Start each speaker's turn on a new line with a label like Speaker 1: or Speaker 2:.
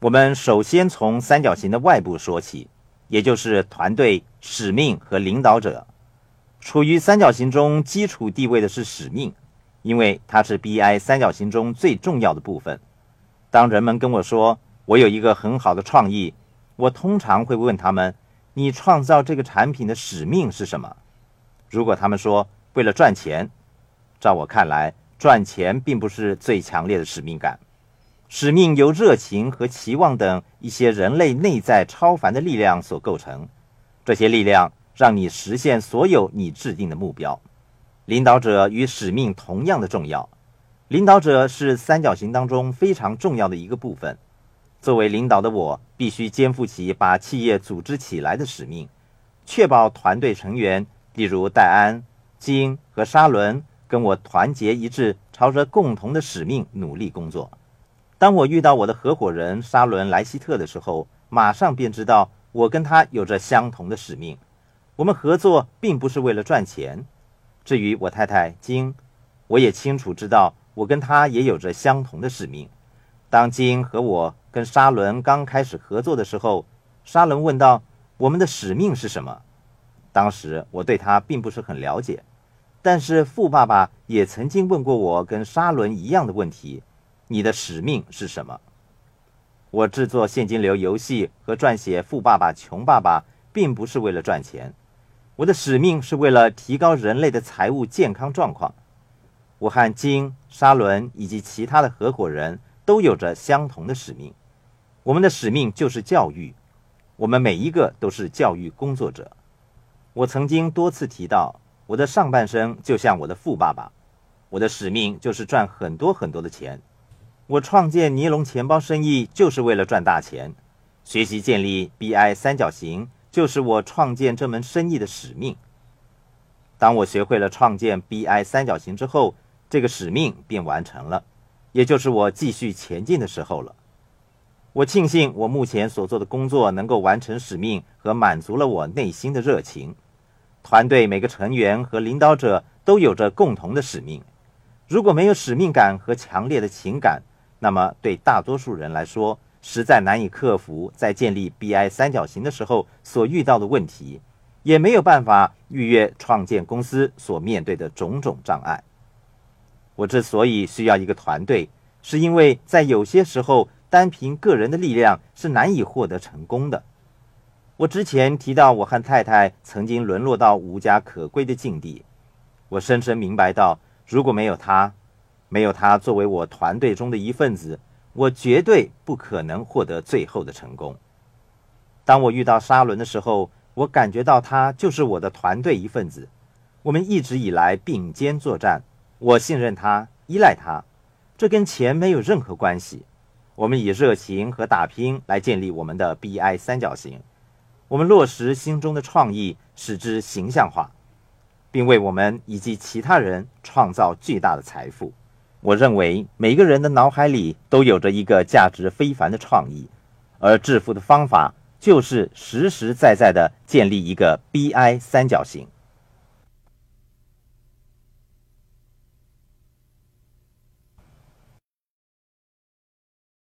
Speaker 1: 我们首先从三角形的外部说起，也就是团队、使命和领导者。处于三角形中基础地位的是使命，因为它是 BI 三角形中最重要的部分。当人们跟我说我有一个很好的创意，我通常会问他们：“你创造这个产品的使命是什么？”如果他们说为了赚钱，照我看来，赚钱并不是最强烈的使命感。使命由热情和期望等一些人类内在超凡的力量所构成，这些力量让你实现所有你制定的目标。领导者与使命同样的重要。领导者是三角形当中非常重要的一个部分。作为领导的我，必须肩负起把企业组织起来的使命，确保团队成员，例如戴安、金和沙伦，跟我团结一致，朝着共同的使命努力工作。当我遇到我的合伙人沙伦莱希特的时候，马上便知道我跟他有着相同的使命。我们合作并不是为了赚钱。至于我太太金，我也清楚知道。我跟他也有着相同的使命。当金和我跟沙伦刚开始合作的时候，沙伦问道：“我们的使命是什么？”当时我对他并不是很了解，但是富爸爸也曾经问过我跟沙伦一样的问题：“你的使命是什么？”我制作现金流游戏和撰写《富爸爸穷爸爸》，并不是为了赚钱，我的使命是为了提高人类的财务健康状况。我和金、沙伦以及其他的合伙人都有着相同的使命，我们的使命就是教育，我们每一个都是教育工作者。我曾经多次提到，我的上半生就像我的富爸爸，我的使命就是赚很多很多的钱。我创建尼龙钱包生意就是为了赚大钱，学习建立 BI 三角形就是我创建这门生意的使命。当我学会了创建 BI 三角形之后，这个使命便完成了，也就是我继续前进的时候了。我庆幸我目前所做的工作能够完成使命和满足了我内心的热情。团队每个成员和领导者都有着共同的使命。如果没有使命感和强烈的情感，那么对大多数人来说，实在难以克服在建立 BI 三角形的时候所遇到的问题，也没有办法逾越创建公司所面对的种种障碍。我之所以需要一个团队，是因为在有些时候，单凭个人的力量是难以获得成功的。我之前提到，我和太太曾经沦落到无家可归的境地。我深深明白到，如果没有他，没有他作为我团队中的一份子，我绝对不可能获得最后的成功。当我遇到沙伦的时候，我感觉到他就是我的团队一份子。我们一直以来并肩作战。我信任他，依赖他，这跟钱没有任何关系。我们以热情和打拼来建立我们的 BI 三角形，我们落实心中的创意，使之形象化，并为我们以及其他人创造巨大的财富。我认为每个人的脑海里都有着一个价值非凡的创意，而致富的方法就是实实在在的建立一个 BI 三角形。